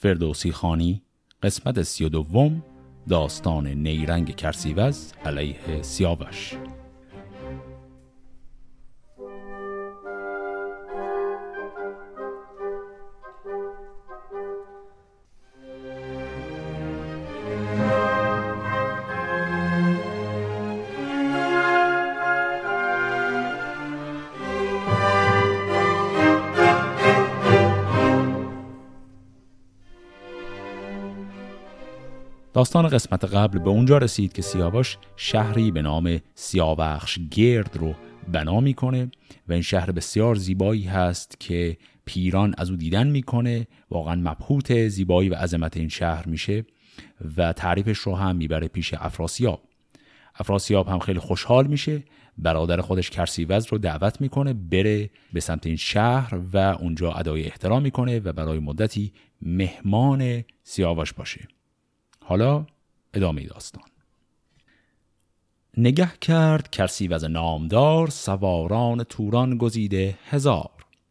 فردوسی خانی قسمت سی و دوم داستان نیرنگ کرسیوز علیه سیاوش. داستان قسمت قبل به اونجا رسید که سیاوش شهری به نام سیاوخش گرد رو بنا می‌کنه و این شهر بسیار زیبایی هست که پیران از او دیدن می‌کنه. واقعا مبهوت زیبایی و عظمت این شهر میشه و تعریفش رو هم می‌بره پیش افراسیاب. افراسیاب هم خیلی خوشحال میشه. برادر خودش کرسیوز رو دعوت می‌کنه بره به سمت این شهر و اونجا ادای احترام می‌کنه و برای مدتی مهمان سیاوش باشه. حالا ادامه داستان. نگه کرد کرسی وز نامدار سواران توران گزیده هزار.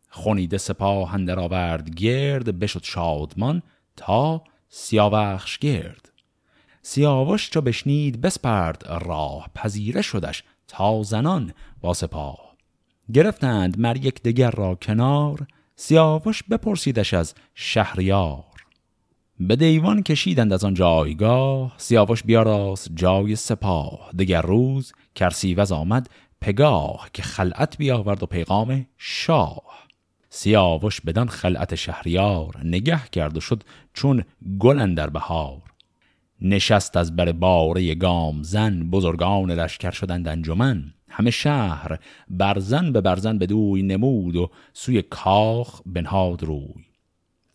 خونیده سپاه اندر آورد گرد بشد شادمان تا سیاوخش گرد. سیاوش چو بشنید بسپرد راه پذیره شدش تا زنان با سپاه. گرفتند مر یک دگر را کنار سیاوش بپرسیدش از شهریار. به دیوان کشیدند از آن جایگاه سیاوش بیاراست جای سپاه. دگر روز کرسیوز آمد پگاه که خلعت بیاورد و پیغام شاه. سیاوش بدان خلعت شهریار نگه کرد و شد چون گل در بهار. نشست از بر باره گام زن بزرگان لشکر شدند انجمن. همه شهر برزن به برزن بدوی نمود و سوی کاخ بنهاد روی.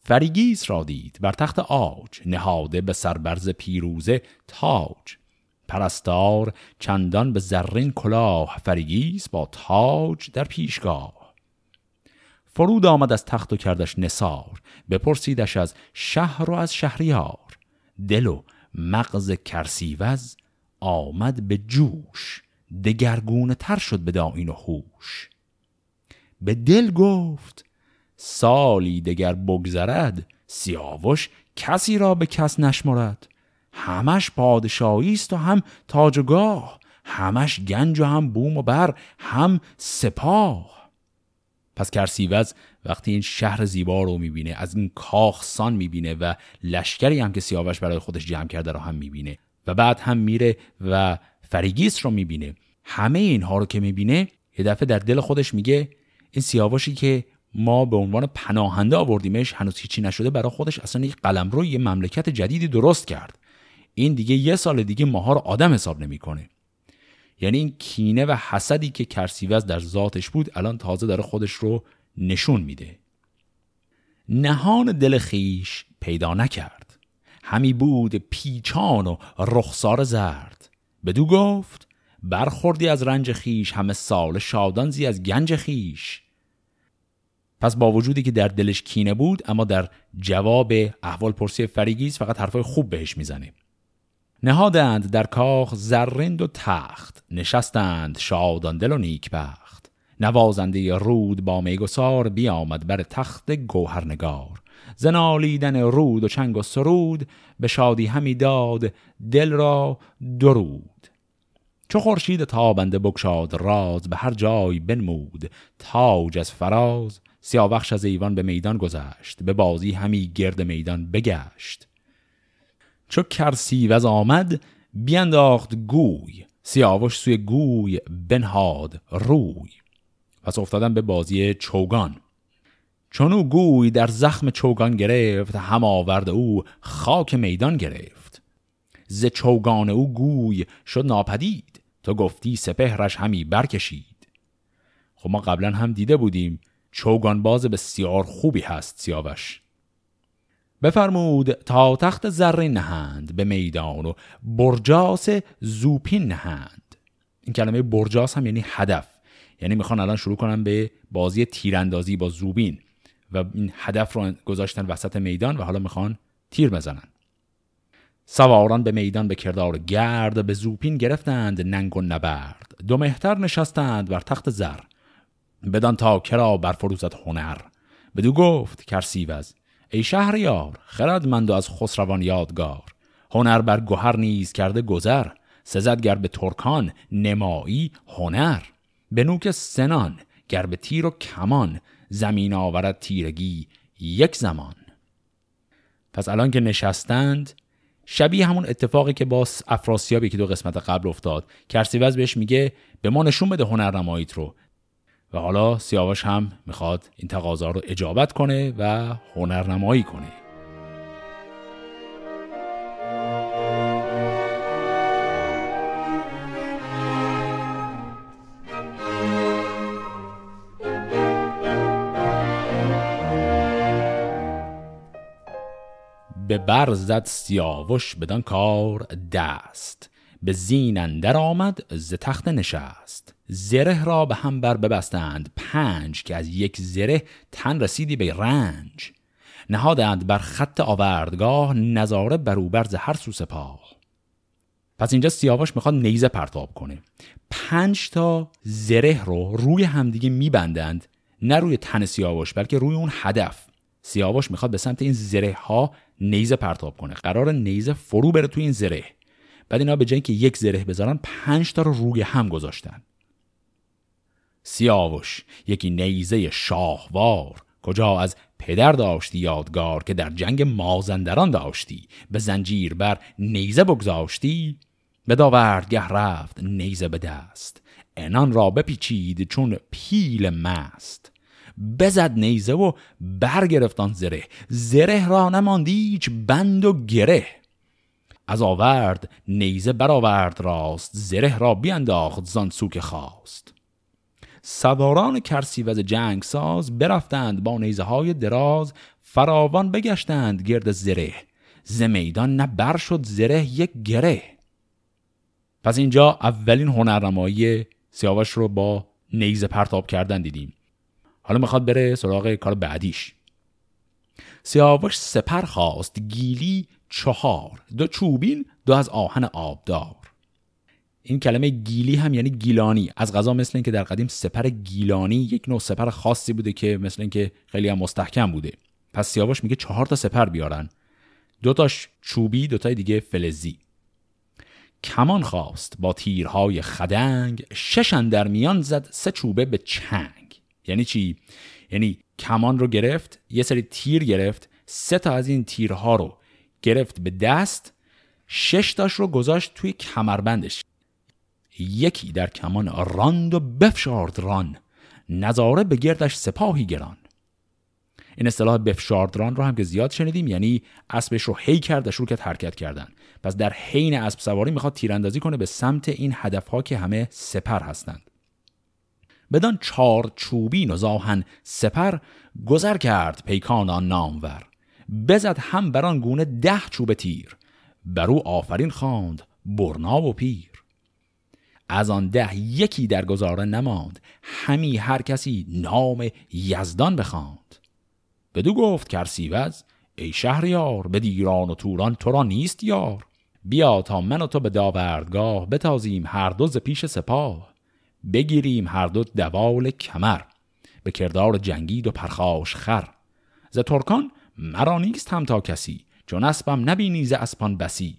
فریگیس را دید بر تخت عاج نهاده به سربرز پیروزه تاج. پرستار چندان به زرین کلاه فریگیس با تاج در پیشگاه. فرود آمد از تخت و کردش نثار بپرسیدش از شهر و از شهریار. دل و مغز گرسیوز آمد به جوش دگرگونه تر شد به داین و هوش. به دل گفت سالی دگر بگذرد سیاوش کسی را به کس نشمرد. همش پادشاهی است و هم تاجگاه همش گنج و هم بوم و بر هم سپاه. پس کرسیوز وقتی این شهر زیبا رو می‌بینه از این کاخ سان می‌بینه و لشکری هم که سیاوش برای خودش جمع کرده رو هم می‌بینه و بعد هم میره و فریگیس رو می‌بینه. همه اینها رو که می‌بینه یه دفعه در دل خودش میگه این سیاوشی که ما به عنوان پناهنده آوردیمش هنوز هیچی نشده برای خودش اصلا یک قلم رو یه مملکت جدیدی درست کرد. این دیگه یه سال دیگه ماها رو آدم حساب نمی‌کنه. یعنی این کینه و حسدی که کرسیوز در ذاتش بود الان تازه داره خودش رو نشون میده. نهان دل خیش پیدا نکرد. همی بود پیچان و رخسار زرد. بدو گفت برخوردی از رنج خیش همه سال شادان زی از گنج خیش. پس با وجودی که در دلش کینه بود اما در جواب احوال پرسی فریگیز فقط حرفای خوب بهش می‌زنه. نهادند در کاخ زرند و تخت نشستند شادان دل و نیکبخت. نوازنده رود با میگسار بیامد بر تخت گوهرنگار. زنالیدن رود و چنگ و سرود به شادی همی داد دل را درود. چو خورشید تابنده بگشاد راز به هر جای بنمود. تاج از فراز سیاوخش از ایوان به میدان گذشت به بازی همی گرد میدان بگشت. چو کرسیوز آمد بینداخت گوی سیاوش سوی گوی بنهاد روی. پس افتادن به بازی چوگان. چون گوی در زخم چوگان گرفت هم آورد او خاک میدان گرفت. ز چوگان او گوی شد ناپدید تو گفتی سپهرش همی برکشید. خب ما قبلا هم دیده بودیم چوگان باز بسیار خوبی هست سیاوش. بفرمود تا تخت زرین نهند به میدان و برجاس زوپین نهند. این کلمه برجاس هم یعنی هدف. یعنی می‌خوان الان شروع کنن به بازی تیراندازی با زوبین و این هدف رو گذاشتن وسط میدان و حالا می‌خوان تیر بزنن. سواران به میدان به کردار گرد به زوپین گرفتند ننگ و نبرد. دو مهتر نشستند بر تخت زر. بدان تا کرا برفروزد هنر. بدو گفت کرسیوز ای شهریار خردمند و از خسروان یادگار. هنر بر گوهر نیز کرده گذر سزد گر به ترکان نمایی هنر. به نوک سنان گر به تیر و کمان زمین آورد تیرگی یک زمان. پس الان که نشستند شبیه همون اتفاقی که با افراسیابی که دو قسمت قبل افتاد. کرسیوز بهش میگه به ما نشون بده هنرنماییت رو. و حالا سیاوش هم می‌خواد این تقاضا رو اجابت کنه و هنرنمایی کنه. به بر سیاوش بدان کار دست به زین اندر آمد ز تخت نشست. زره را به هم بر ببستند. پنج که از یک زره تن رسیدی به رنج. نهادند بر خط آوردگاه نظاره بروبر ز هر سو سپاه. پس اینجا سیاوش می‌خواد نیزه پرتاب کنه. پنج تا زره رو روی همدیگه میبندند. نه روی تن سیاوش بلکه روی اون هدف. سیاوش می‌خواد به سمت این زره ها نیزه پرتاب کنه. قرار نیزه فرو بره تو این زره. بعد اینا به جای که یک زره بذارن پنج تا رو روی هم گذاشتن. سیاوش یکی نیزه شاهوار. کجا از پدر داشتی یادگار که در جنگ مازندران داشتی؟ به زنجیر بر نیزه بگذاشتی؟ به داوردگه رفت نیزه به دست. انان را بپیچید چون پیل مست. بزد نیزه و برگرفتان زره. زره را نماندی هیچ بند و گره. از آورد نیزه برآورد راست. زره را بیانداخت زان سو خواست. سواران کرسیوز جنگ ساز برفتند با نیزه های دراز فراوان بگشتند گرد زره. ز میدان نه بر شد زره یک گره. پس اینجا اولین هنرنمایی سیاوش رو با نیزه پرتاب کردن دیدیم. حالا می‌خواد بره سراغ کار بعدیش. سیاوش سپر خواست گیلی چهار. دو چوبین دو از آهن آبدار. این کلمه گیلی هم یعنی گیلانی. از غذا مثل اینکه در قدیم سپر گیلانی یک نوع سپر خاصی بوده که مثل اینکه خیلی هم مستحکم بوده. پس سیاوش میگه چهار تا سپر بیارن. دوتاش چوبی دوتای دیگه فلزی. کمان خواست با تیرهای خدنگ ششن در میان زد سه چوبه به چنگ. یعنی چی؟ یعنی کمان رو گرفت یه سری تیر گرفت سه تا از این تیرها رو گرفت به دست شش تاش رو گذاشت توی کمربندش. یکی در کمان راند و بفشارد ران. نظاره به گردش سپاهی گران. این اصطلاح بفشارد ران رو هم که زیاد شنیدیم یعنی اسبش رو هی کرد و شروع کرد حرکت کردن. پس در حین اسب سواری می‌خواد تیراندازی کنه به سمت این هدفها که همه سپر هستند. بدان چار چوبین و سپر گذر کرد پیکان آن نامور. بزد هم بران گونه ده چوب تیر. بر او آفرین خواند برنا و پیر. از آن ده یکی در گذاره نماند. همی هر کسی نام یزدان بخواند. بدو گفت کرسیوز ای شهریار به دیران و توران تو را نیست یار. بیا تا من و تو به داوردگاه بتازیم هر دو ز پیش سپاه. بگیریم هر دو دوال کمر به کردار جنگید و پرخاش خر. ز ترکان مرا نیست هم تا کسی چون اسبم نبینی ز اسپان بسی.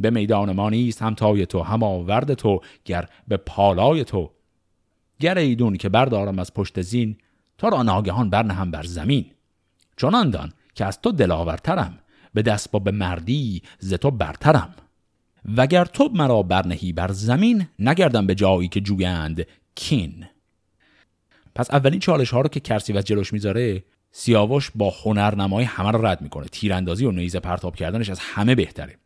به میدان ما نیست همتای تو هم آورد تو گر به پالای تو. گر ایدون که بردارم از پشت زین تو را ناگهان برنهم بر زمین. چنان دان که از تو دلاورترم به دست با به مردی ز تو برترم. وگر تو مرا برنهی بر زمین نگردم به جایی که جویند کین. پس اولین چالش ها رو که کرسی و جلوش می‌ذاره سیاوش با هنرنمای همه رو رد می‌کنه. تیراندازی و نیزه پرتاب کردنش از همه بهتره.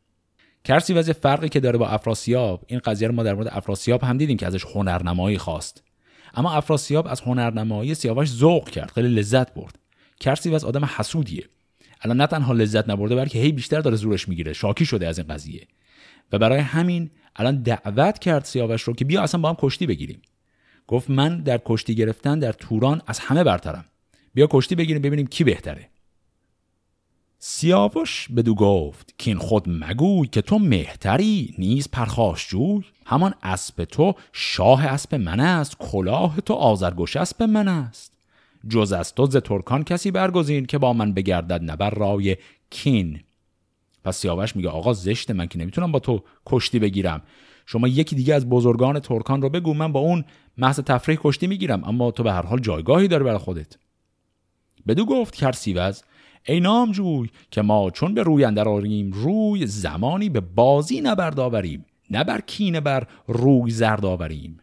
کرسی وز فرقی که داره با افراسیاب این قضیه رو ما در مورد افراسیاب هم دیدیم که ازش هنرنمایی خواست. اما افراسیاب از هنرنمایی سیاوش ذوق کرد خیلی لذت برد. کرسی از آدم حسودیه. الان نه تنها لذت نبرده بلکه هی بیشتر داره زورش می‌گیره شاکی شده از این قضیه. و برای همین الان دعوت کرد سیاوش رو که بیا اصلا با هم کشتی بگیریم. گفت من در کشتی گرفتن در توران از همه برترم. بیا کشتی بگیریم ببینیم کی بهتره. سیاوش بدو گفت که این خود مگوی که تو مهتری نیز پرخاش جوی. همان اسب تو شاه اسب من است کلاه تو آزرگوش اسب من است. جز از تو ز ترکان کسی برگزین که با من بگردد نبر رای کین. پس سیاوش میگه آقا زشت من که نمی‌تونم با تو کشتی بگیرم. شما یکی دیگه از بزرگان ترکان رو بگو من با اون محض تفریح کشتی می‌گیرم اما تو به هر حال جایگاهی داره برای خودت. بدو گفت کرسیوز ای نامجوی که ما چون به روی اندر آریم روی زمانی به بازی نبرد آوریم نه بر کینه بر روی زرد آوریم.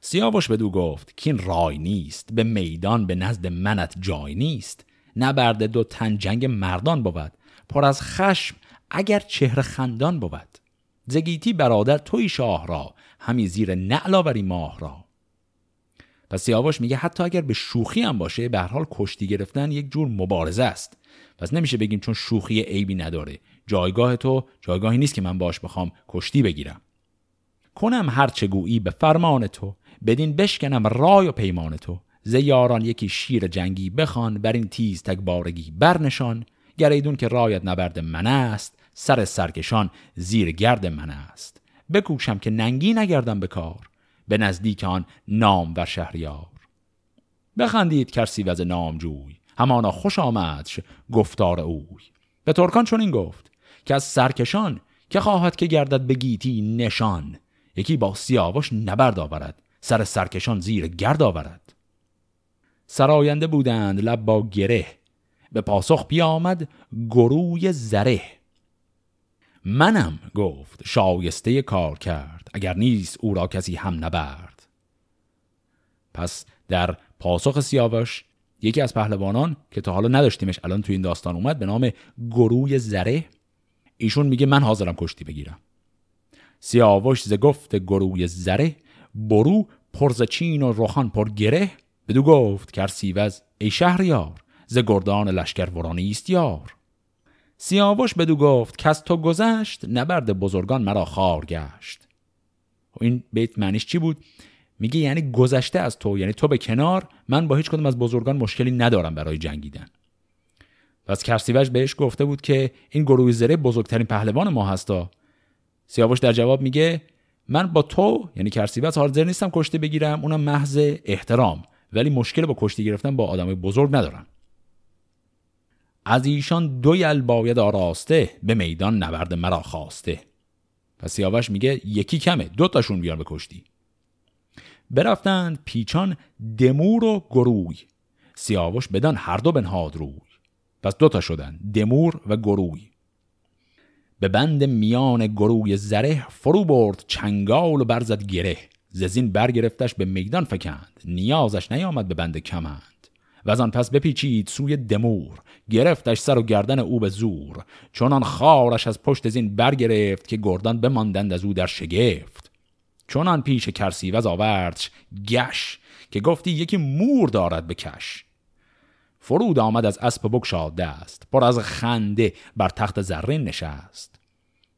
سیاوش بدو گفت کین رای نیست به میدان به نزد منت جای نیست. نبرد دو تن جنگ مردان بود پر از خشم اگر چهره خندان بود. زگیتی برادر توی شاه را همی زیر نعل آوری ماه را. پس سیاوش میگه حتی اگر به شوخی هم باشه به هر حال کشتی گرفتن یک جور مبارزه است. پس نمیشه بگیم چون شوخی عیبی نداره. جایگاه تو جایگاهی نیست که من باش بخوام کشتی بگیرم. کنم هر چه گویی به فرمان تو بدین بشکنم رای و پیمان تو. ز یاران یکی شیر جنگی بخوان بر این تیز تکبارگی برنشان. گریدون که رایت نبرد من است سر سرکشان زیر گرد من است. بکوشم که ننگی نگردم به کار. به نزدیک آن نام و شهریار. بخندید کرسی وز نامجوی. همانا خوش آمدش گفتار اوی. به ترکان چون این گفت که از سرکشان که خواهد که گردد به گیتی نشان یکی با سیاوش نبرد آورد سر سرکشان زیر گرد آورد. سراینده بودند لب با گره به پاسخ بیامد گروی زره. منم گفت شایسته کار کرد. اگر نیست او را کسی هم نبرد. پس در پاسخ سیاوش یکی از پهلوانان که تا حالا نداشتیمش الان تو این داستان اومد به نام گروی زره ایشون میگه من حاضرم کشتی بگیرم. سیاوش ز گفت گروی زره برو پرز چین و روخان پر گره. بدو گفت کر سیوز ای شهریار ز گردان لشکر ورانیست یار. سیاوش بدو گفت از تو گذشت نبرد بزرگان مرا خار گشت. خب این بیت معنیش چی بود؟ میگه یعنی گذشته از تو یعنی تو به کنار من با هیچ کدوم از بزرگان مشکلی ندارم برای جنگیدن. پس کرسیوش بهش گفته بود که این گروه زره بزرگترین پهلوان ما هستا سیاوش در جواب میگه من با تو یعنی کرسیوش حاضر نیستم کشته بگیرم اونم محض احترام ولی مشکل با کشتی گرفتن با آدم بزرگ ندارم. از ایشان دو یل باید آراسته به میدان نبرد مرا خواسته. پس سیاوش میگه یکی کمه. دو تاشون بیان به کشتی. برفتند پیچان دمور و گروی. سیاوش بدن هر دو بنهاد روی. پس دوتا شدن دمور و گروی. به بند میان گروی زره فرو برد چنگال و برزد گره. ززین برگرفتش به میدان فکند. نیازش نیامد به بند کمند. و از آن پس بپیچید سوی دمور. گرفتش سر و گردن او به زور. چونان خارش از پشت زین برگرفت که گردان بماندند از او در شگفت. چونان پیش کرسی و آوردش گش که گفتی یکی مور دارد به کش. فرود آمد از اسب بگشاد دست. پر از خنده بر تخت زرین نشست.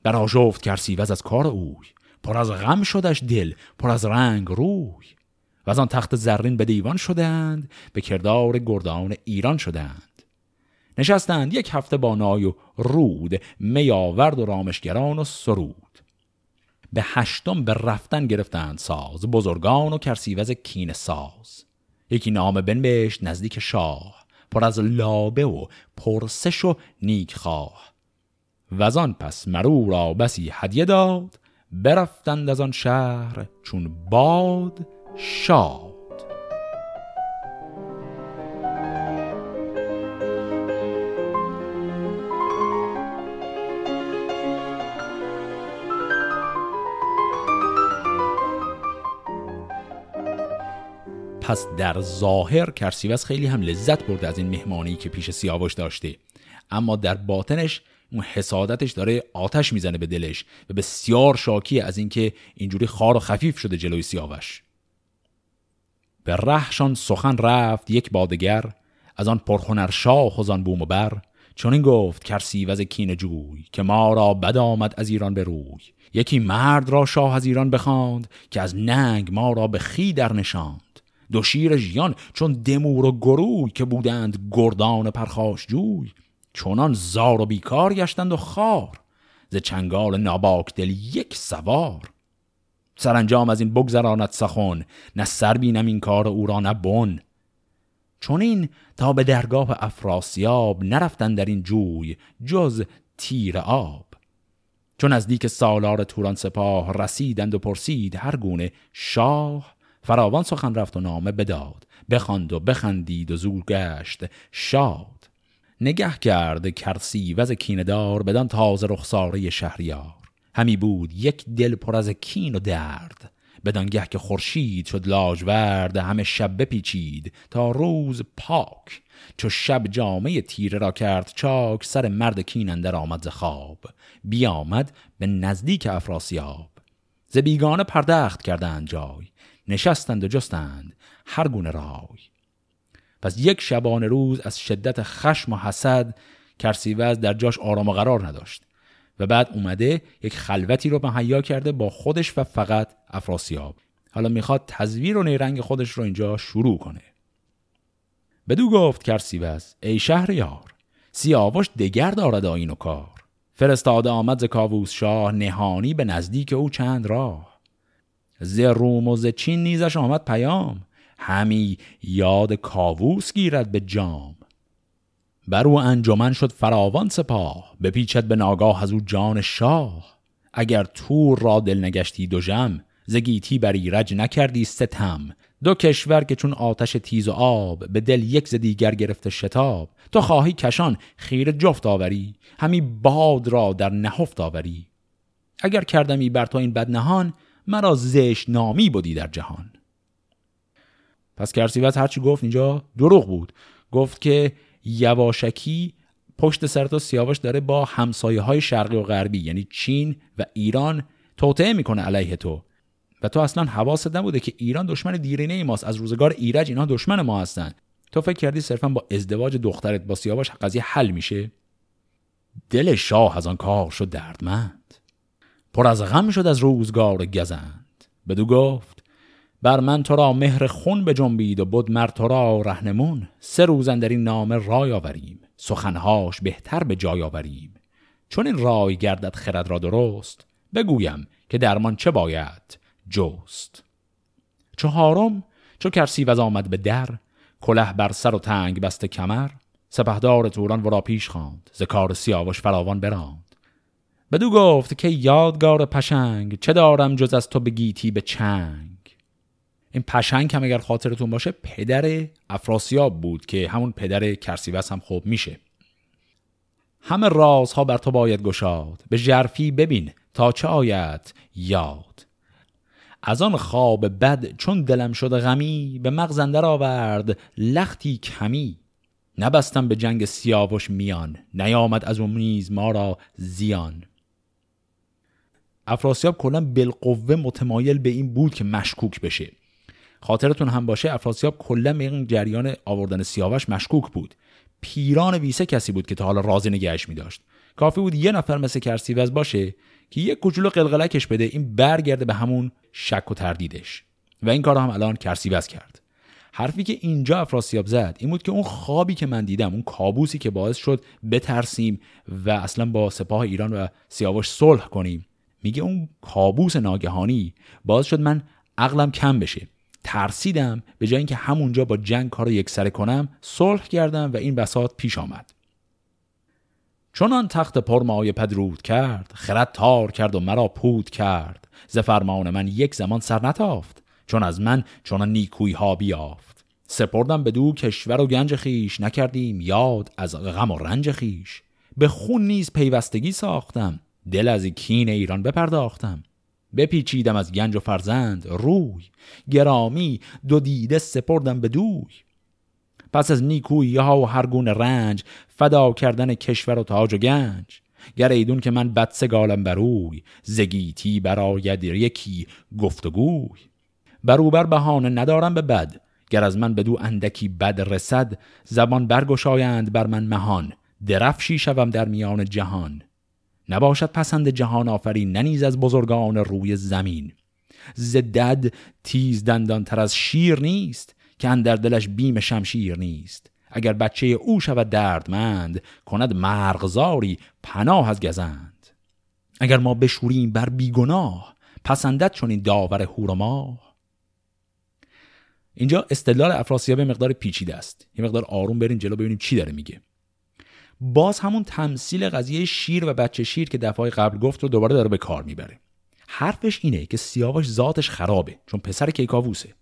بر کرسی از کار اوی. پر از غم شدش دل پر از رنگ روی. و از آن تخت زرین به دیوان شدند به کردار گردان ایران شدند. نشستند یک هفته با نای و رود میاورد و رامشگران و سرود. به هشتم به رفتن گرفتند ساز بزرگان و کرسیوز کین ساز. یکی نام بنبشت نزدیک شاه پر از لابه و پرسش و نیک خواه وزان پس مرو را بسی هدیه داد برفتند از آن شهر چون باد شاد. پس در ظاهر کرسیوس خیلی هم لذت برده از این مهمانی که پیش سیاوش داشته. اما در باطنش اون حسادتش داره آتش می‌زنه به دلش و بسیار شاکی از اینکه اینجوری خار و خفیف شده جلوی سیاوش. به رهشان سخن رفت یک بادگر از آن پرخونر شاه و آن بوم و بر. چون این گفت کرسی وز کین جوی که ما را بد آمد از ایران به روی. یکی مرد را شاه از ایران بخواند که از ننگ ما را به خی در نشاند. دو شیر ژیان چون دمور و گروی که بودند گردان پرخاش جوی. چونان زار و بیکار گشتند و خار ز چنگال ناباک دل یک سوار. سرانجام از این بگذراند سخن. نه سر بینم این کار او را نه بن. چونین تا به درگاه افراسیاب نرفتن در این جوی جز تیر آب. چون از دیک سالار توران سپاه رسیدند و پرسید هر گونه شاه فراوان سخن رفت و نامه بداد. بخواند و بخندید و زور گشت شاد. نگه کرد کرسی وز کیندار بدان تازه رخساره شهریار. همی بود یک دل پر از کین و درد. بدانگه که خورشید شد لاجورد همه شب بپیچید تا روز پاک. چو شب جامعه تیره را کرد چاک سر مرد کین اندر آمد ز خواب. بیامد به نزدیک افراسیاب. ز بیگانه پردخت کردند جای نشستند و جستند هر گونه رای. پس یک شبانه روز از شدت خشم و حسد کرسیوز در جاش آرام و قرار نداشت. و بعد اومده یک خلوتی رو مهیا کرده با خودش و فقط افراسیاب. حالا می‌خواد تزویر و نیرنگ خودش رو اینجا شروع کنه. بدو گفت کرسیوز ای شهریار سیاوش دگر دارد آین و کار. فرستاده آمد ز کاووس شاه نهانی به نزدیک او چند راه. ز روم و ز چین نیزش آمد پیام. همی یاد کاووس گیرد به جام. بر او انجمن شد فراوان سپاه بپیچد به ناگاه از او جان شاه. اگر تور را دل نگشتی دو جم زگیتی بر ایرج نکردی ستم. دو کشور که چون آتش تیز و آب به دل یک ز دیگر گرفته شتاب. تو خواهی کشان خیر جفت آوری همی باد را در نهفت آوری. اگر کردمی بر تو این بد نهان مرا زشت نامی بودی در جهان. پس کرسیوز هرچی گفت اینجا دروغ بود. گفت که یواشکی پشت سر تو سیاوش داره با همسایه های شرقی و غربی یعنی چین و ایران توطعه می‌کنه علیه تو. و تو اصلا حواست نبوده که ایران دشمن دیرینه ماست از روزگار ایرج اینا دشمن ما هستن. تو فکر کردی صرفا با ازدواج دخترت با سیاوش قضیه حل میشه؟ دل شاه از آن کار شد دردمند. پر از غم شد از روزگار گزند. بدو گفت بر من تو را مهر خون به جنبید و بود مر تو را رهنمون. سه روزن در این نامه رای آوریم. سخنهاش بهتر به جای آوریم. چون این رای گردد خرد را درست بگویم که درمان چه باید؟ جست. چهارم چو کرسیوز آمد به در کله بر سر و تنگ بسته کمر سپهدار توران ورا پیش خواند ز کار سیاوش فراوان براند. بدو گفت که یادگار پشنگ چه دارم جز از تو بگیتی به چنگ؟ این پشنگ هم اگر خاطرتون باشه پدر افراسیاب بود که همون پدر کرسیوس هم خوب میشه. همه رازها بر تو باید گشاد به جرفی ببین تا چه آید یاد. از آن خواب بد چون دلم شد غمی به مغزندر آورد لختی کمی. نبستم به جنگ سیاوش میان نیامد از اون نیز ما را زیان. افراسیاب کلا بالقوه متمایل به این بود که مشکوک بشه. خاطرتون هم باشه افراسیاب کلا به این جریان آوردن سیاوش مشکوک بود. پیران ویسه کسی بود که تا حالا رازی نگهش می داشت کافی بود یه نفر مثل کرسیوز باشه که یک کوچولو قلقلکش بده این برگرده به همون شک و تردیدش. و این کار هم الان کرسیوز کرد. حرفی که اینجا افراسیاب زد این بود که اون خوابی که من دیدم اون کابوسی که باعث شد بترسیم و اصلا با سپاه ایران و سیاوش صلح کنیم. میگه اون کابوس ناگهانی باعث شد من عقلم کم بشه. ترسیدم به جای اینکه همونجا با جنگ کار یک سره کنم صلح کردم و این بساط پیش آمد. چون تخت پرمایه پدرود کرد خرد تار کرد و مرا پود کرد. ز فرمان من یک زمان سر نتافت چون از من چون نیکوی ها بیافت. سپردم به دو کشور و گنج خیش نکردیم یاد از غم و رنج خیش به خون نیز پیوستگی ساختم دل از کین ایران بپرداختم. بپیچیدم از گنج و فرزند روی. گرامی دو دیده سپردم به دوی. پس از نیکویی ها و هر گونه رنج فدا کردن کشور و تاج و گنج. گر ایدون که من بد سگالم بروی زگیتی براید یکی گفتگوی. بروبر بهانه ندارم به بد گر از من بدو اندکی بد رسد زبان برگشایند بر من مهان. درفشی شوم در میان جهان. نباشد پسند جهان آفرین ننیز از بزرگان روی زمین. زدد تیز دندان تر از شیر نیست که اندر دلش بیم شمشیر نیست. اگر بچه او شود دردمند کند مرغزاری پناه از گزند. اگر ما بشوریم بر بیگناه پسندت چون این داور هور ما اینجا استدلال افراسیاب مقدار پیچیده است. یه مقدار آروم بریم جلو ببینیم چی داره میگه. باز همون تمثیل قضیه شیر و بچه شیر که دفعه قبل گفت رو دوباره داره به کار می‌بره. حرفش اینه که سیاوش ذاتش خرابه چون پسر کیکاووسه.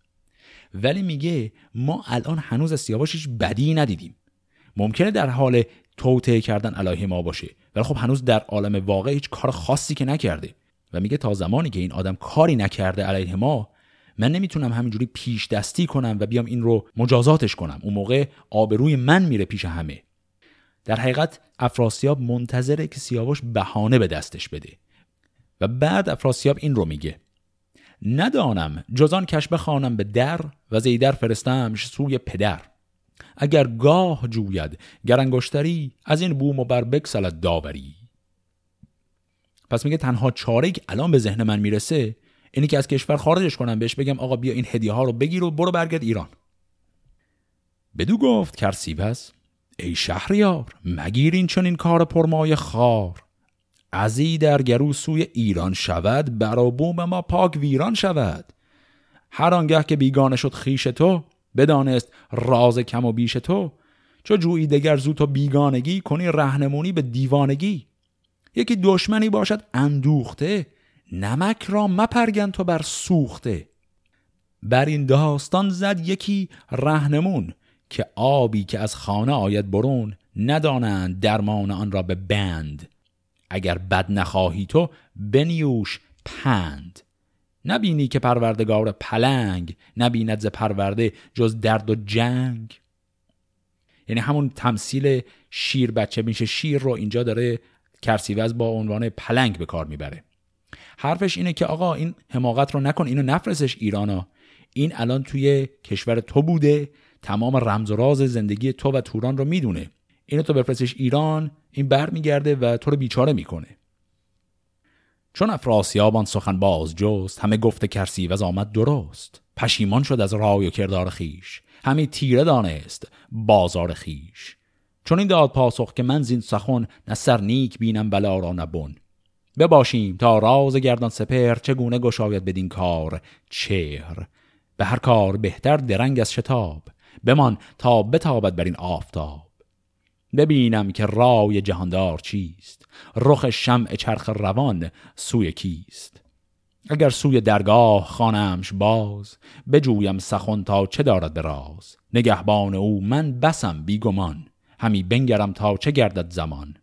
ولی میگه ما الان هنوز از سیاوش هیچ بدی ندیدیم. ممکنه در حال توطعه کردن علیه ما باشه ولی خب هنوز در عالم واقع هیچ کار خاصی که نکرده. و میگه تا زمانی که این آدم کاری نکرده علیه ما من نمی‌تونم همینجوری پیش دستی کنم و بیام این رو مجازاتش کنم. اون موقع آبروی من میره پیش همه. در حقیقت افراسیاب منتظره که سیاوش بهانه به دستش بده. و بعد افراسیاب این رو میگه. ندانم جزان کش بخوانم به در و زیدر فرستمش سوی پدر. اگر گاه جوید گرنگشتری از این بوم و بر بکسلت داوری. پس میگه تنها چاره که الان به ذهن من می‌رسه اینی که از کشور خارجش کنم بهش بگم آقا بیا این هدیه ها رو بگیر و برو برگرد ایران. بدو گفت کرسیوز ای شهریار مگیر این چون این کار پرمای خار ازی در گرو سوی ایران شود برا بوم ما پاک ویران شود. هر آنگه که بیگانه شد خیش تو بدانست راز کم و بیش تو. چو جویی دگر زود تو بیگانگی کنی رهنمونی به دیوانگی. یکی دشمنی باشد اندوخته نمک را مپرگن تو بر سوخته. بر این داستان زد یکی رهنمون که آبی که از خانه آید برون ندانند درمان آن را به بند. اگر بد نخواهی تو بنیوش پند. نبینی که پروردگار پلنگ نبیند ز پرورده جز درد و جنگ. یعنی همون تمثیل شیر بچه میشه شیر رو اینجا داره کرسیوز با عنوان پلنگ به کار می‌بره. حرفش اینه که آقا این حماقت رو نکن اینو نفرستش ایرانا این الان توی کشور تو بوده تمام رمز و راز زندگی تو و توران رو می‌دونه. اینو تو بفرستش ایران این بر میگرده و تو رو بیچاره می‌کنه. چون افراسیابان سخن باز جست همه گفته کرسی و آمد درست. پشیمان شد از رای و کردار خیش همی تیره دانست بازار خیش. چون این داد پاسخ که من زین سخن نه سر نیک بینم بلا را نبون بباشیم تا راز گردان سپر چگونه گشاید بدین کار چهر. به هر کار بهتر درنگ از شتاب. بمان تا بتابد بر این آفتاب. ببینم که رای جهاندار چیست. رخ شمع چرخ روان سوی کیست. اگر سوی درگاه خانمش باز بجویم سخن تا چه دارد براز نگهبان او من بسم بیگمان همی بنگرم تا چه گردد زمان.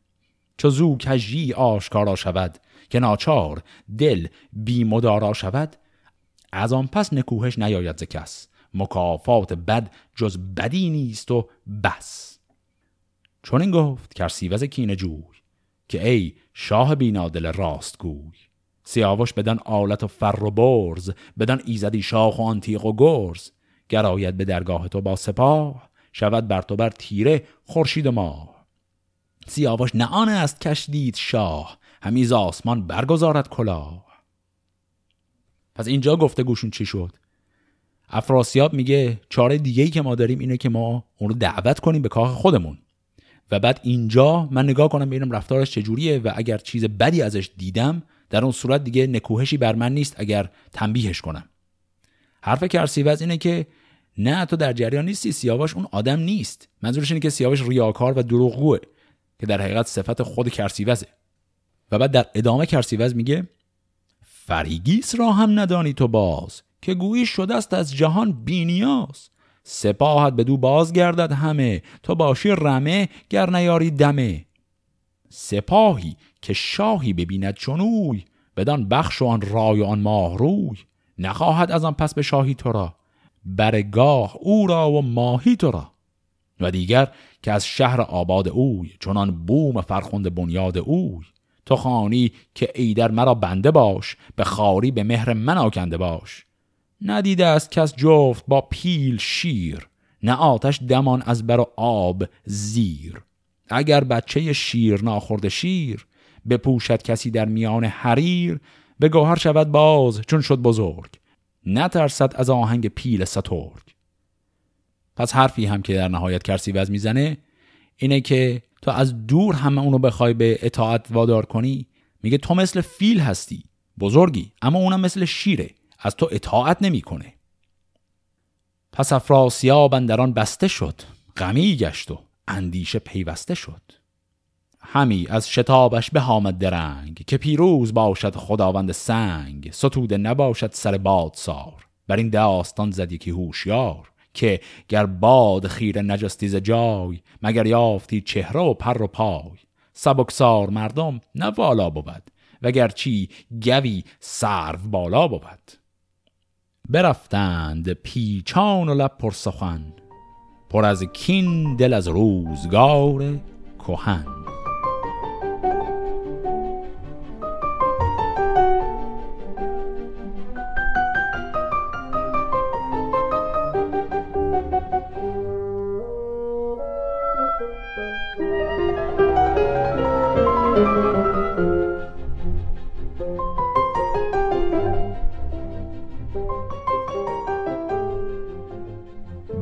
چو زو کجی آشکارا شود که ناچار دل بی مدارا شود از آن پس نکوهش نیاید ز کس. مکافات بد جز بدی نیست و بس. چون این گفت کرسیوز کین جوی که ای شاه بینادل راست گوی سیاوش بدن آلت و فر و برز بدن ایزدی شاخ و آنتیق و گرز. گراید به درگاه تو با سپاه شود بر تو بر تیره خورشید ما سیاوش نه آن است کش دید شاه همیز آسمان برگزارد کلاه. پس اینجا گفته گوشون چی شد؟ افراسیاب میگه چاره دیگه ای که ما داریم اینه که ما اون رو دعوت کنیم به کاخ خودمون. و بعد اینجا من نگاه کنم ببینم رفتارش چجوریه و اگر چیز بدی ازش دیدم در اون صورت دیگه نکوهشی بر من نیست اگر تنبیهش کنم. حرف کرسیوز اینه که نه تو در جریان نیستی سیاوش اون آدم نیست. منظورش اینه که سیاوش ریاکار و دروغگوه که در حقیقت صفت خود کرسیوزه. و بعد در ادامه کرسیوز میگه فریگیس را هم ندانی تو باز. که گویی شده است از جهان بینیاز. سپاهت به دو بازگردد همه تو باشی رمه گر نیاری دمه. سپاهی که شاهی ببیند چنوی بدان بخش و آن رای و آن ماه روی. نخواهد از آن پس به شاهی تو را برگاه او را و ماهی تو را. و دیگر که از شهر آباد اوی چنان بوم فرخند بنیاد اوی. تو خانی که ایدر مرا بنده باش به خاری به مهر من آکنده باش. ندیده است کس جفت با پیل شیر نه آتش دمان از بر آب زیر. اگر بچه شیر ناخورده شیر بپوشد کسی در میان حریر به گوهر شود باز چون شد بزرگ. نترسد از آهنگ پیل سترگ. پس حرفی هم که در نهایت کرسی وز می‌زنه اینه که تو از دور همه اونو بخوای به اطاعت وادار کنی میگه تو مثل فیل هستی بزرگی اما اونم مثل شیره. از تو اطاعت نمی‌کنه. پس افراسیاب اندران بسته شد غمی گشت و اندیشه پیوسته شد. همی از شتابش به آمد درنگ که پیروز باشد خداوند سنگ ستوده نباشد سر باد سار بر این داستان زد یکی هوشیار که گر باد خیر نجستی ز جای مگر یافتی چهره و پر و پای. سبکسار مردم نه والا بود وگرچی گوی سرو بالا بود. برفتند پیچان و لب پر سخن پر از کین دل از روزگار کهن.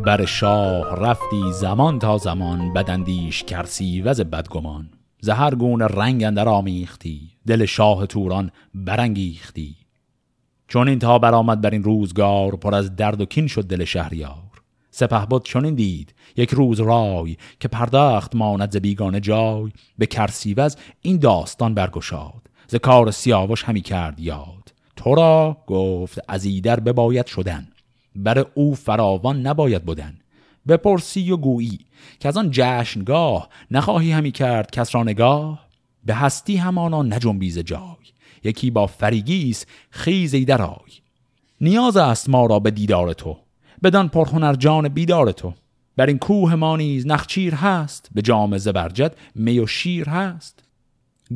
بر شاه رفتی زمان تا زمان بدندیش کرسی وز بدگمان. زهر گونه رنگ اندر آمیختی دل شاه توران برانگیختی. چون این تا برآمد بر این روزگار پر از درد و کین شد دل شهریار. سپه بود چون این دید یک روز رای که پرداخت ماند ز بیگانه جای. به کرسیوز این داستان برگشاد ز کار سیاوش همی کرد یاد. تو را گفت از ایدر بباید شدن. بر او فراوان نباید بودن بپرسی و گویی که از آن جشنگاه نخواهی همی کرد کس را نگاه. به هستی همانا نجنبیز جای. یکی با فریگیس خیز ایدرای نیاز است ما را به دیدار تو. بدان پرهنر جان بیدار تو. بر این کوه ما نیز نخچیر هست. به جام زبرجد می و شیر هست.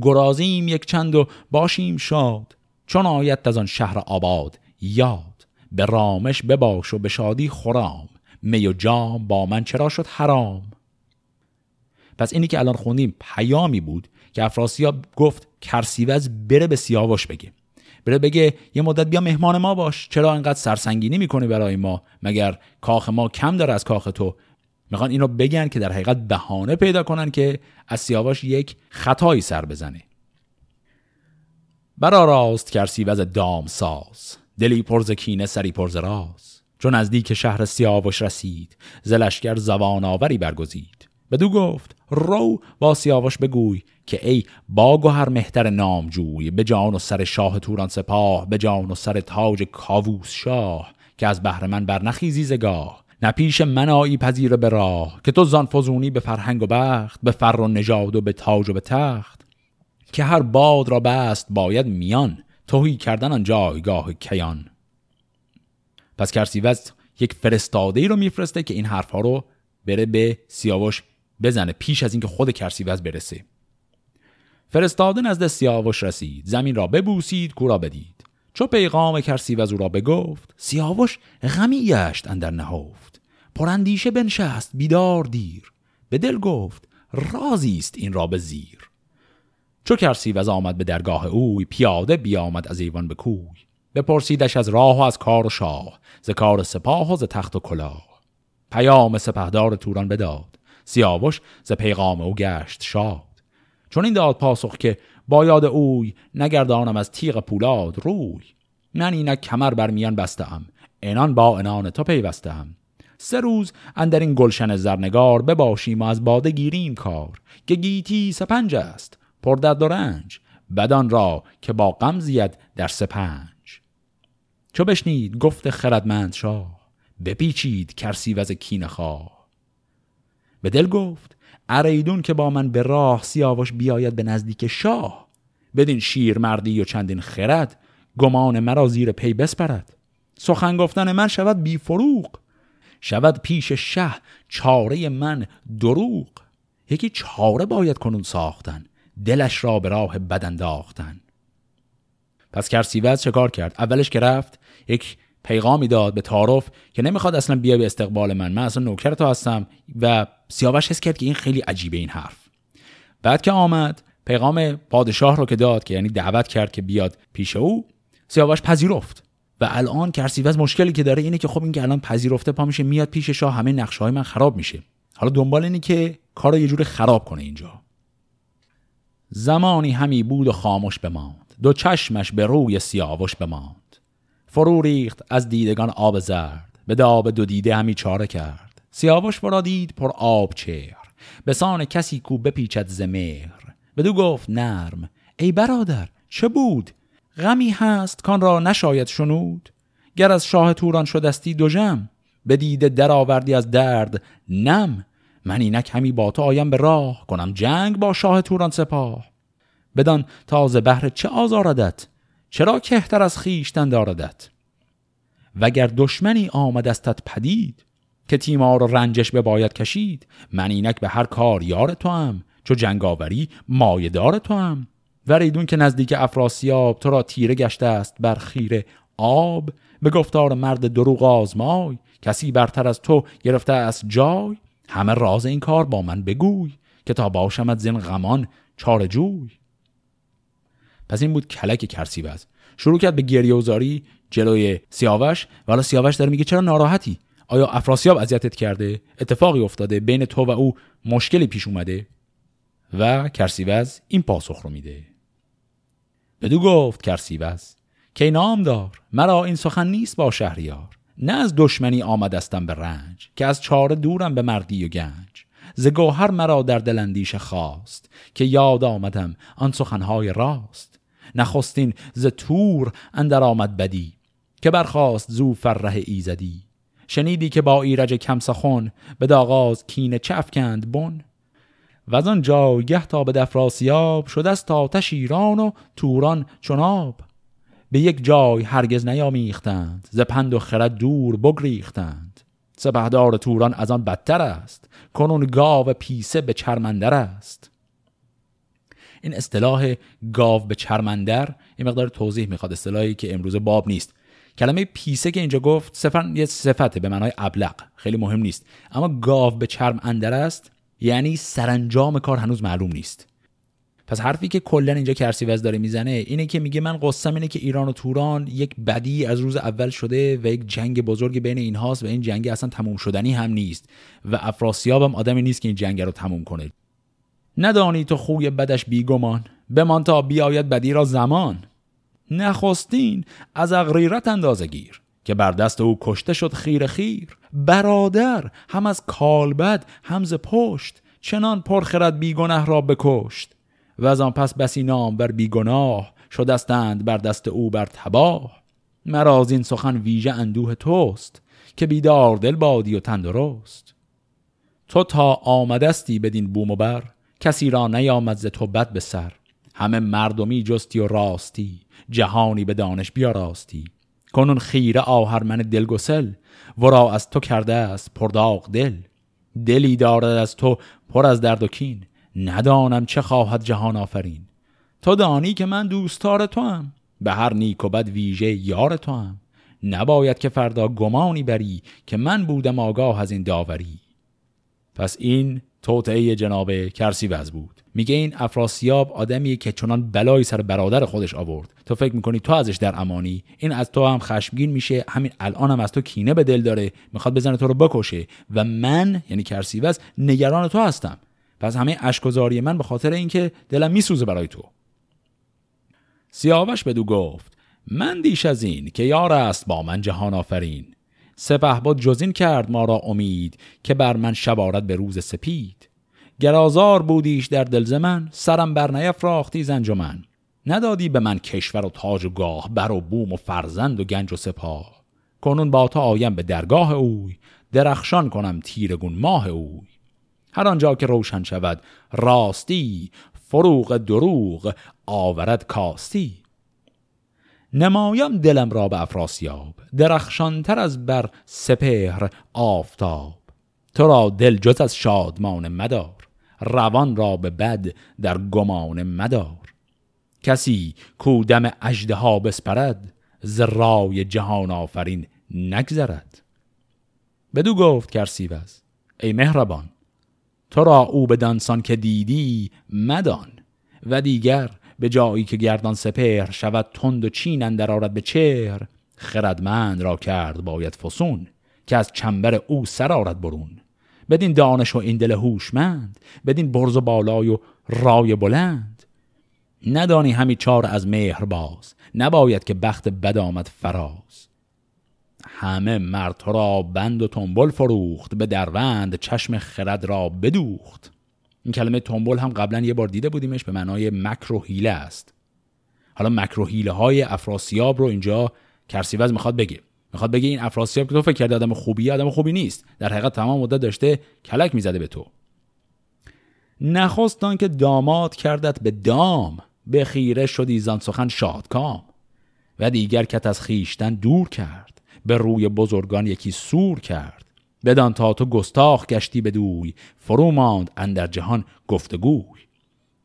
گرازیم یک چند و باشیم شاد. چون آید از آن شهر آباد یاد. به رامش بباش و به شادی خورام می و جام با من چرا شد حرام؟ پس اینی که الان خوندیم پیامی بود که افراسیاب گفت کرسیوز بره به سیاوش بگه. بره بگه یه مدت بیا مهمان ما باش. چرا انقدر سرسنگینی می‌کنی برای ما؟ مگر کاخ ما کم داره از کاخ تو؟ می‌خوان اینو بگن که در حقیقت بهانه پیدا کنن که از سیاوش یک خطایی سر بزنه. برا راست کرسیوز دام ساز دلی پرز کینه سری پرز راز. چون نزدیک شهر سیاوش رسید زلشگر زوان آوری برگزید. بدو گفت رو با سیاوش بگوی که ای باگ و هر مهتر نامجوی به جان و سر شاه توران سپاه به جان و سر تاج کاووس شاه که از بهر من برنخیزی زگاه نه پیش من آیی پذیر به راه که تو زان فزونی به فرهنگ و بخت به فر و نژاد و به تاج و به تخت. که هر باد را بست باید میان توهی کردن آن جایگاه کیان. پس کرسیوز یک فرستاده ای رو میفرسته که این حرفها رو بره به سیاوش بزنه پیش از اینکه خود کرسیوز برسه. فرستاده نزد سیاوش رسید. زمین را ببوسید کورا بدید. چو پیغام کرسیوز او را بگفت سیاوش غمی گشت اندر نهفت. پراندیشه بنشست بیدار دیر. به دل گفت رازی است این را به زیر. چو کرسیوز آمد به درگاه اوی پیاده بیامد از ایوان به کوی. بپرسیدش از راه و از کار و شاه ز کار سپاه و ز تخت و کلاه. پیام سپهدار توران بداد سیاوش ز پیغام او گشت شاد. چون این داد پاسخ که با یاد اوی نگردانم از تیغ پولاد روی. من اینک کمر بر میان بستم انان با انان تو پیوستم. سه روز اندر این گلشن زرنگار بباشیم و از باده گیریم کار که گیتی سپنج است. پر درد و بدان را که با غم زید در سپنج. چو بشنید گفت خردمند شاه بپیچید کرسی وز کین خواه. به دل گفت اریدون که با من به راه سیاوش بیاید به نزدیک شاه بدین شیر مردی و چندین خرد گمان مرا زیر پی بسپرد. سخن گفتن من شود بی فروغ شود پیش شه چاره من دروغ. یکی چاره باید کنون ساختن دلش را به راه بد انداختن. پس کرسیوز چه کار کرد؟ اولش که رفت یک پیغامی داد به تعارف که نمی‌خواد اصلا بیا به استقبال من. من اصلا نوکر تو هستم و سیاوش حس کرد که این خیلی عجیبه این حرف. بعد که آمد پیغام پادشاه رو که داد که یعنی دعوت کرد که بیاد پیش او سیاوش پذیرفت. و الان کرسیوز مشکلی که داره اینه که خب این که الان پذیرفته پا میشه میاد پیش شاه همه نقشه های من خراب میشه. حالا دنبال اینه که کار یه جور خراب کنه اینجا. زمانی همی بود و خاموش بماند. دو چشمش به روی سیاوش بماند. فرو ریخت از دیدگان آب زرد. به داب دو دیده همی چاره کرد. سیاوش ورا دید پر آب چهر. به سان کسی کو بپیچد ز مهر. بدو گفت نرم ای برادر چه بود؟ غمی هست کان را نشاید شنود. گر از شاه توران شدستی دو جم به دیده در آوردی از درد نم. من اینک همی با تو آیم به راه کنم جنگ با شاه توران سپاه. بدان تازه بهر چه آزاردت چرا کهتر از خیشتن داردت؟ وگر دشمنی آمد استت پدید که تیمار و رنجش به باید کشید من اینک به هر کار یار تو هم چو جنگاوری مایدار تو هم وریدون که نزدیک افراسیاب تو را تیره گشته است بر خیر آب به گفتار مرد دروغ آزمای کسی برتر از تو گرفته از جای. همه راز این کار با من بگوی که تا باشمت زین غمان چار جوی. پس این بود کلک کرسیوز. شروع کرد به گریه جلوی سیاوش. و حالا سیاوش داره میگه چرا ناراحتی؟ آیا افراسیاب اذیتت کرده؟ اتفاقی افتاده. بین تو و او مشکلی پیش اومده. و کرسیوز این پاسخ رو میده. بدو گفت کرسیوز که نام دار مرا این سخن نیست با شهریار. نه از دشمنی آمدستم به رنج که از چاره دورم به مردی و گنج. ز گوهر مرا در دلندیش خواست که یاد آمدم آن سخنهای راست. نخستین ز تور اندر آمد بدی که برخواست زو فره ایزدی. شنیدی که با ایرج کم سخن به داغاز کین چف کند بن؟ و از آن جایگه تا به دفراسیاب شده است آتش ایران و توران چناب. به یک جای هرگز نیامیختند. ز پند و خرد دور بگریختند. سپهدار توران از آن بدتر است. کنون گاو پیسه به چرمندر است. این اصطلاح گاو به چرمندر این مقدار توضیح می‌خواد. اصطلاحی که امروز باب نیست. کلمه پیسه که اینجا گفت صفر یه صفته به معنای ابلق. خیلی مهم نیست. اما گاو به چرم اندر است یعنی سرانجام کار هنوز معلوم نیست. پس حرفی که کلا اینجا کرسیوز داره می‌زنه اینه که میگه من قصم اینه که ایران و توران یک بدی از روز اول شده و یک جنگ بزرگ بین اینهاست و این جنگ اصلا تموم شدنی هم نیست و افراسیاب هم آدمی نیست که این جنگ رو تموم کنه. ندانی تو خوی بدش بیگمان بمان تا بیاید بدی را زمان. نخستین از اغریرت اندازه گیر که بر دست او کشته شد خیر خیر. برادر هم از کالبد هم ز پشت چنان پرخرد بیگنه را بکشت. و از آن پس بسی نام بر بیگناه شدستند بر دست او بر تباه. مراز این سخن ویژه اندوه توست که بیدار دل بادی و تندرست. تو تا آمدستی بدین بوم و بر کسی را نیامد ز تو بد به سر. همه مردمی جستی و راستی جهانی به دانش بیاراستی. کنون خیره آهرمن دلگسل ورا از تو کرده است پرداغ دل. دلی دارد از تو پر از درد و کین. ندانم چه خواهد جهان آفرین. تو دانی که من دوستار تو هم به هر نیک و بد ویژه یار تو هم نباید که فردا گمانی بری که من بودم آگاه از این داوری. پس این توطعه جناب کرسیوز بود. میگه این افراسیاب آدمیه که چنان بلایی سر برادر خودش آورد. تو فکر می‌کنی تو ازش در امانی. این از تو هم خشمگین میشه. همین الان هم از تو کینه به دل داره. می‌خواد بزنه تو رو بکشه. و من یعنی کرسیوز نگران تو هستم. پس همه اشکزاری من به خاطر اینکه دلم میسوزه برای تو. سیاوش بدو گفت من دیش از این که یار است با من جهان آفرین. سپه بود جزین کرد ما را امید که بر من شبارت به روز سپید. گرازار بودیش در دلز من سرم بر نیفراختی زنجمن ندادی به من کشور و تاج و گاه بر و بوم و فرزند و گنج و سپاه. کنون با تا آیم به درگاه اوی درخشان کنم تیرگون ماه اوی. هر آنجا که روشن شود راستی فروغ دروغ آورد کاستی. نمایم دلم را به افراسیاب درخشانتر از بر سپهر آفتاب. تو را دل جز از شادمان مدار روان را به بد در گمان مدار. کسی کودم اجده ها بسپرد ز جهان آفرین نگذرد. بدو گفت کرسیوز ای مهربان تو را او بدانسان که دیدی مدان. و دیگر به جایی که گردان سپهر شود تند و چین اندر آرد به چهر خردمند را کرد باید فسون که از چنبر او سر آرد برون. بدین دانش و این دل هوشمند بدین برز و بالای و رای بلند. ندانی همی چار از مهر باز نباید که بخت بد آمد فراز. همه مرد را بند و تنبل فروخت به دروند چشم خرد را بدوخت. این کلمه تنبل هم قبلا یه بار دیده بودیمش به معنای مکر و حیله است. حالا مکر و حیله های افراسیاب رو اینجا کرسیوز می‌خواد بگه. می‌خواد بگه این افراسیاب که تو فکر کرده آدم خوبی آدم خوبی نیست. در حقیقت تمام مدت داشته کلک می‌زده به تو. نخواستان که داماد کردت به دام به خیره شدی زان سخن شادکام. و دیگر کت از خیشتن دور کرد. به روی بزرگان یکی سور کرد. بدان تا تو گستاخ گشتی به دوی فرو ماند اندر جهان گفتگوی.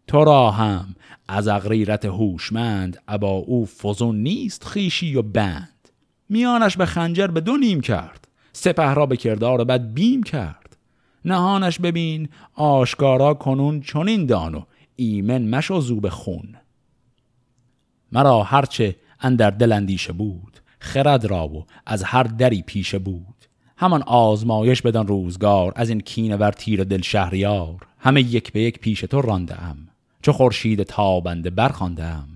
تو را هم از اغریرت هوشمند ابا او فزون نیست خیشی و بند. میانش به خنجر به دو نیم کرد سپه را به کردار بد بیم کرد. نهانش ببین آشکارا کنون چنین دانو ایمن مشو زوب خون. مرا هرچه اندر دل اندیشه بود. خرد را و از هر دری پیشه بود. همان آزمایش بدان روزگار از این کینه ور تیر دل شهریار. همه یک به یک پیش تو رانده ام چو خورشید تابنده برخوانده ام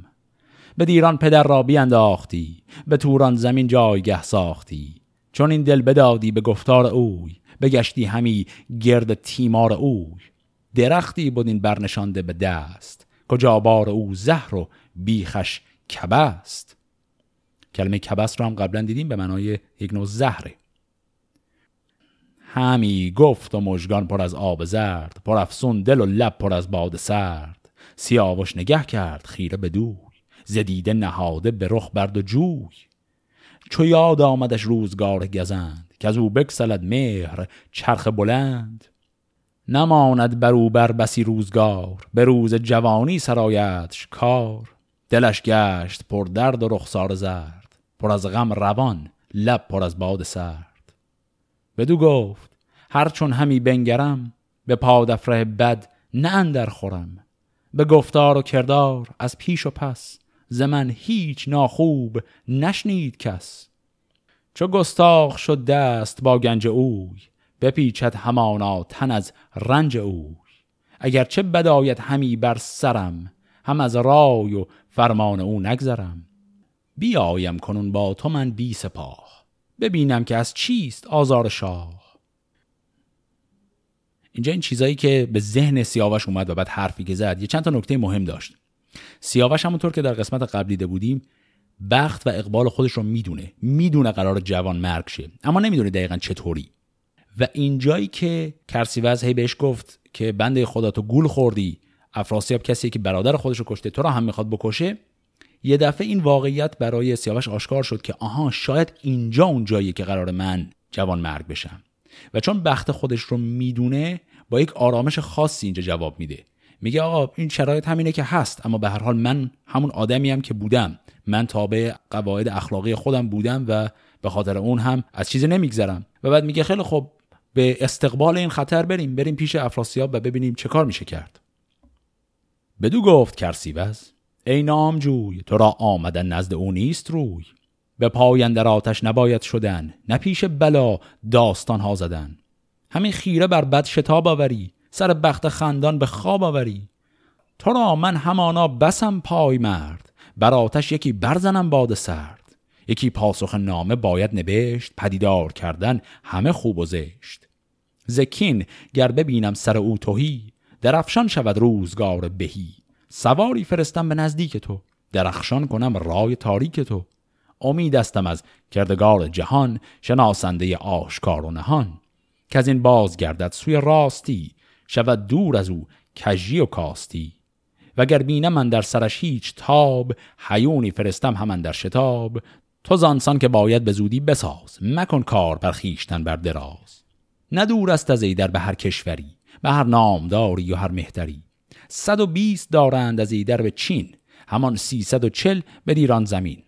به دیران پدر را بیانداختی به توران زمین جایگه ساختی. چون این دل بدادی به گفتار اوی بگشتی همی گرد تیمار اوی. درختی بود این برنشانده به دست کجا بار او زهر و بیخش کبست. کلمه کبست رو هم قبلا دیدیم به معنای یک نوع زهره همی گفت و مژگان پر از آب زرد پر افسون دل و لب پر از باد سرد. سیاوش نگه کرد خیره به دوی. زدیده نهاده به رخ برد و جوی. چو یاد آمدش روزگار گزند که از او بکسلد مهر چرخ بلند. نماند بر او بر بسی روزگار به روز جوانی سرایتش کار. دلش گشت پر درد و رخسار زرد. پر از غم روان لب پر از باد سرد. بدو گفت هر چون همی بنگرم به پادفره بد نه اندر خورم. به گفتار و کردار از پیش و پس زمن هیچ ناخوب نشنید کس. چو گستاخ شد دست با گنج اوی بپیچد همانا تن از رنج اوی. اگرچه بدایت همی بر سرم هم از رای و فرمان او نگذرم. بیایم کنون با تو من بی سپاه. ببینم که از چیست آزار شاه. اینجا این چیزایی که به ذهن سیاوش اومد و بعد حرفی که زد یه چند تا نکته مهم داشت. سیاوش همونطور که در قسمت قبل دیده بودیم بخت و اقبال خودش رو می‌دونه. می‌دونه قرار جوان مرگ شه. اما نمی‌دونه دقیقا چطوری. و اینجایی که کرسیوز هی بهش گفت که بنده خدا تو گول خوردی افراسیاب کسی که برادر خودش رو کشته تو را هم می‌خواد بکشه یه دفعه این واقعیت برای سیاوش آشکار شد که آها شاید اینجا اون جاییه که قرار من جوان مرگ بشم. و چون بخت خودش رو می‌دونه با یک آرامش خاصی اینجا جواب میده. میگه آقا این شرایط همینه که هست اما به هر حال من همون آدمی هم که بودم. من تابع قواعد اخلاقی خودم بودم و به خاطر اون هم از چیزی نمیگذرم. و بعد میگه خیلی خب به استقبال این خطر بریم بریم پیش افراسیاب و ببینیم چه کار میشه کرد. بدو گفت کرسیوز ای نامجوی تو را آمدن نزد او نیست روی. به پایان در آتش نباید شدن نه پیش بلا داستان ها زدن. همین خیره بر بد شتاب آوری سر بخت خندان به خواب آوری. تو را من همانا بسم پای مرد بر آتش یکی برزنم باد سرد. یکی پاسخ نامه باید نبشت پدیدار کردن همه خوب و زشت. زکین گر ببینم سر او توهی درفشان شود روزگار بهی. سواری فرستم به نزدیک تو. درخشان کنم رای تاریک تو. امیدستم از کردگار جهان شناسنده آشکار و نهان. که از این باز گردد سوی راستی شود دور از او کجی و کاستی. وگر بینم من در سرش هیچ تاب حیونی فرستم همان در شتاب. تو زانسان که باید به زودی بساز مکن کار بر خیشتن بر دراز. ندور است از ایدر به هر کشوری به هر نامداری و هر مهتری. صد و بیست دارند از ایدر به چین همان سیصد و چل به دیران زمین.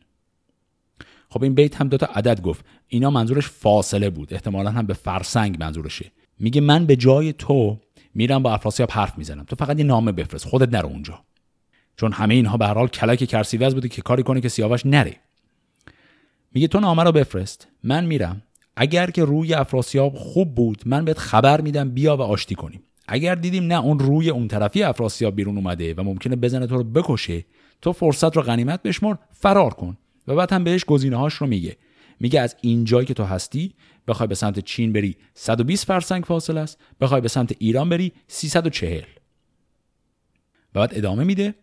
خب این بیت هم دوتا عدد گفت. اینا منظورش فاصله بود. احتمالا هم به فرسنگ منظورشه. میگه من به جای تو میرم با افراسیاب حرف می‌زنم. تو فقط یه نامه بفرست. خودت نرو اونجا. چون همه اینها به هر حال کلک کرسیوز بوده که کاری کنه که سیاوش نره. میگه تو نامه رو بفرست. من میرم. اگر که روی افراسیاب خوب بود من بهت خبر میدم. بیا و آشتی کنیم. اگر دیدیم نه اون روی اون طرفی افراسیاب بیرون اومده و ممکنه بزنه تو رو بکشه تو فرصت رو غنیمت بشمر فرار کن. و بعد هم بهش گزینه هاش رو میگه. میگه از اینجایی که تو هستی بخوای به سمت چین بری 120 فرسنگ فاصله است. بخوای به سمت ایران بری 340 و بعد ادامه میده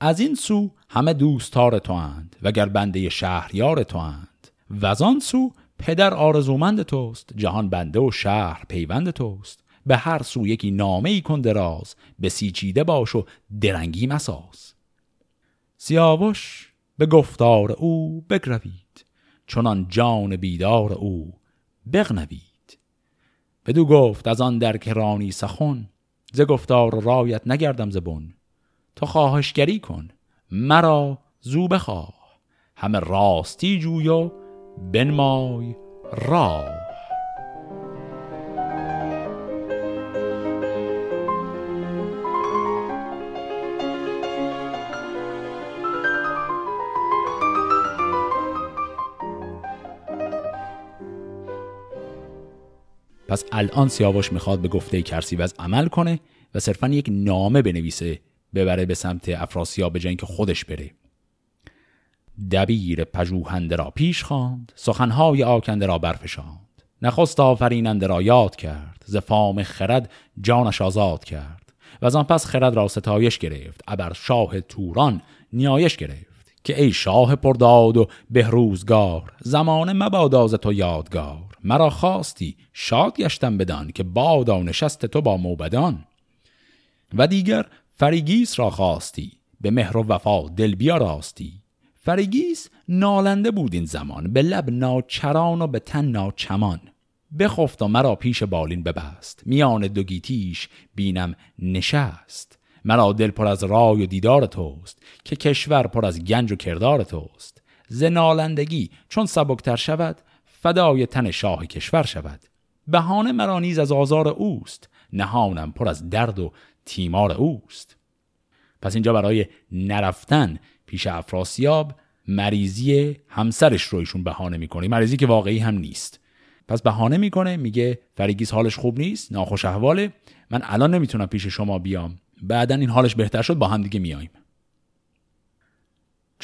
از این سو همه دوستار تو اند وگر بنده شهریار تو اند. و از آن سو پدر آرزومند توست جهان بنده و شهر پیوند توست. به هر سو یکی نامه ای کن به سیچیده باش و درنگی مساز. سیاوش به گفتار او بگروید چنان جان بیدار او بغنوید. بدو گفت از آن در کرانی سخن ز گفتار رایت نگردم زبون تو خواهشگری کن مرا زو بخواه. همه راستی جوی بنمای راه. پس الان سیاوش می‌خواد به گفته کرسیوز عمل کنه و صرفا یک نامه بنویسه ببره به سمت افراسیاب به که خودش بره. دبیر پژوهنده را پیش خواند سخنهای آکنده را برفشاند. نخست آفریننده را یاد کرد ز فام خرد جانش آزاد کرد. و از آن پس خرد را ستایش گرفت ابر شاه توران نیایش گرفت که ای شاه پرداد و بهروزگار زمان مباداز تو یادگار. مرا خواستی شاد گشتم بدان که بادا نشست تو با موبدان. و دیگر فریگیس را خواستی به مهر و وفا دل بیاراستی فریگیس نالنده بود این زمان به لب ناچران و به تن ناچمان. بخفت و مرا پیش بالین ببست میان دو گیتیش بینم نشست. مرا دل پر از رای و دیدار توست که کشور پر از گنج و کردار توست. ز نالندگی چون سبکتر شود فدای تن شاه کشور شود. بهانه مرا نیز از آزار اوست. نهانم پر از درد و تیمار اوست. پس اینجا برای نرفتن پیش افراسیاب مریضی همسرش رو ایشون بهانه می‌کنه. مریضی که واقعی هم نیست. پس بهانه می‌کنه میگه فریگیس حالش خوب نیست ناخوش احواله. من الان نمی‌تونم پیش شما بیام. بعدا این حالش بهتر شد با هم دیگه میاییم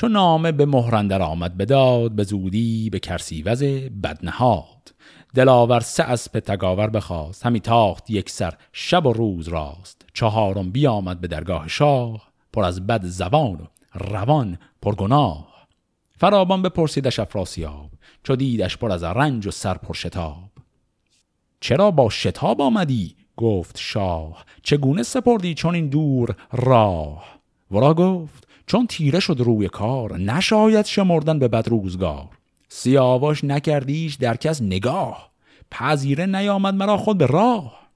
چون نامه به مهرندر آمد بداد به زودی به کرسیوز بدنهاد. دلاور سه اسب تگاور بخواست همی تاخت یک سر شب و روز راست. چهارم بیامد به درگاه شاه پر از بد زبان و روان پرگناه. فرابان بپرسیدش افراسیاب چو دیدش پر از رنج و سر پر شتاب. چرا با شتاب آمدی؟ گفت شاه چگونه سپردی چون این دور راه؟ ورا گفت چون تیره شد روی کار نشاید شمردن به بد روزگار. سیاوش نکردیش در کس نگاه. پذیره نیامد مرا خود به راه.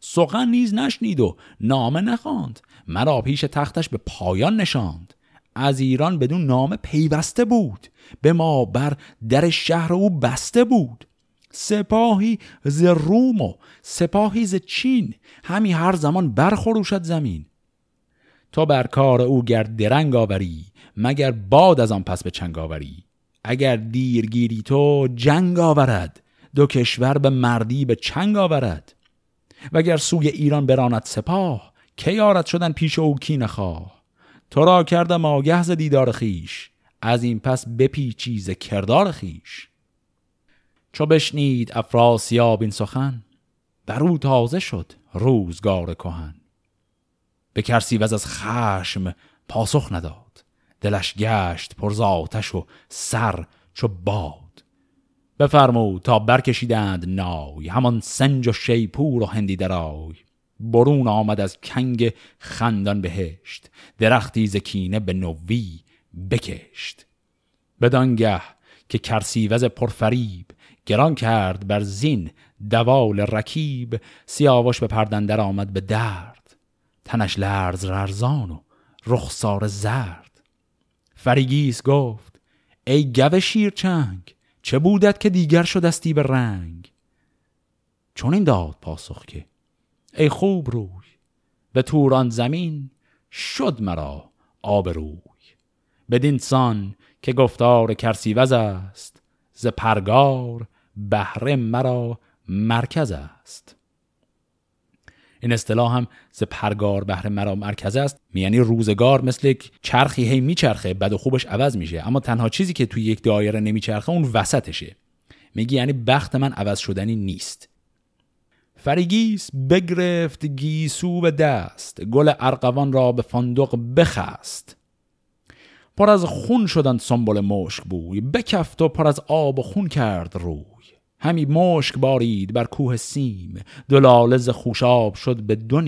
سخن نیز نشنید و نامه نخواند. مرا پیش تختش به پایان نشاند. از ایران بدون نامه پیوسته بود. به ما بر در شهر او بسته بود. سپاهی ز روم و سپاهی ز چین. همی هر زمان برخروشد زمین. تو بر کار او گر درنگ آوری مگر باد از آن پس به چنگ آوری. اگر دیرگیری تو جنگ آورد دو کشور به مردی به چنگ آورد. وگر سوی ایران براند سپاه کی آرد شدن پیش او کی نخواه. تو را کردم آگه ز دیدار خیش از این پس بپیچی ز کردار خیش چو بشنید افراسیاب این سخن بر او تازه شد روزگار کهن. به کرسیوز از خشم پاسخ نداد. دلش گشت پر آتش و سر چو باد. بفرمود تا برکشیدند نای همان سنج و شیپور و هندی درای. برون آمد از کنگ خندان بهشت درختی زکینه به نوی بکشت. بدانگه که کرسیوز پرفریب گران کرد بر زین دوال رکیب سیاوش به پردندر آمد به درد تنش لرز ررزان و رخسار زرد. فریگیس گفت ای گوه شیرچنگ چه بودت که دیگر شدستی به رنگ؟ چون این داد پاسخ که ای خوب روی به توران زمین شد مرا آب روی. بدین سان که گفتار کرسیوز است ز پرگار بهره مرا مرکز است. این اصطلاح هم ز پرگار بهره مرا مرکز است. یعنی روزگار مثل چرخی هی میچرخه بد و خوبش عوض میشه. اما تنها چیزی که توی یک دایره نمیچرخه اون وسطشه. میگی یعنی بخت من عوض شدنی نیست. فریگیس بگرفت گیسو به دست گل ارقوان را به فندق بخست. پر از خون شدن سنبل مشک بوی بکفت و پر از آب و خون کرد روی. همی مشک بارید بر کوه سیم دلاله ز خوشاب شد به دو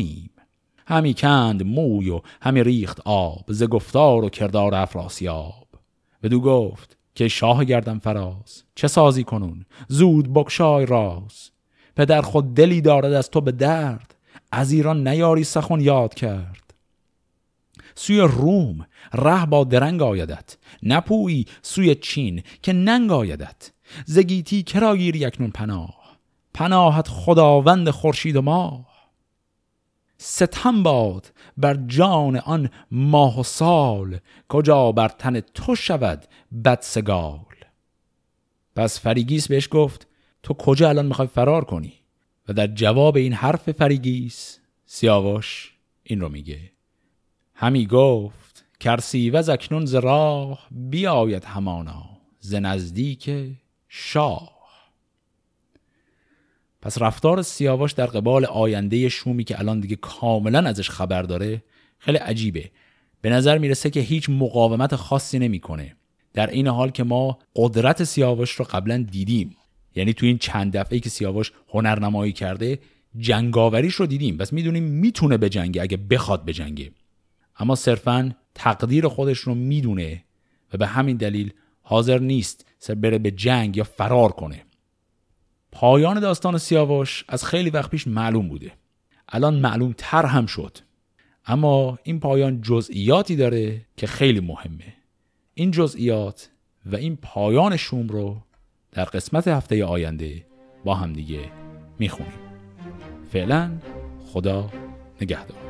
همی کند موی و همی ریخت آب ز گفتار و کردار افراسیاب. بدو گفت که شاه گردم فراز چه سازی کنون؟ زود بکشای راز. پدر خود دلی دارد از تو به درد از ایران نیاری سخن یاد کرد. سوی روم ره با درنگ آیدت نپویی سوی چین که ننگ آیدت. زگیتی کرا گیری اکنون پناه. پناهت خداوند خورشید و ماه. ستم باد بر جان آن ماه و سال کجا بر تن تو شود بدسگال پس فریگیس بهش گفت تو کجا الان می‌خوای فرار کنی؟ و در جواب این حرف فریگیس سیاوش این رو میگه. همی گفت کرسی و زکنون ز راه بیاید همانا ز نزدیک شاه. پس رفتار سیاوش در قبال آینده شومی که الان دیگه کاملا ازش خبر داره خیلی عجیبه. به نظر می‌رسه که هیچ مقاومت خاصی نمی‌کنه. در این حال که ما قدرت سیاوش رو قبلا دیدیم. یعنی تو این چند دفعه که سیاوش هنرنمایی کرده جنگاوریش رو دیدیم. بس می‌دونیم می‌تونه به جنگه اگه بخواد به جنگه. اما صرفا تقدیر خودش رو می‌دونه و به همین دلیل حاضر نیست سر بره به جنگ یا فرار کنه. پایان داستان سیاوش از خیلی وقت پیش معلوم بوده. الان معلوم تر هم شد. اما این پایان جزئیاتی داره که خیلی مهمه. این جزئیات و این پایان شوم رو در قسمت هفته آینده با هم دیگه می‌خونیم. فعلا خدا نگهدار.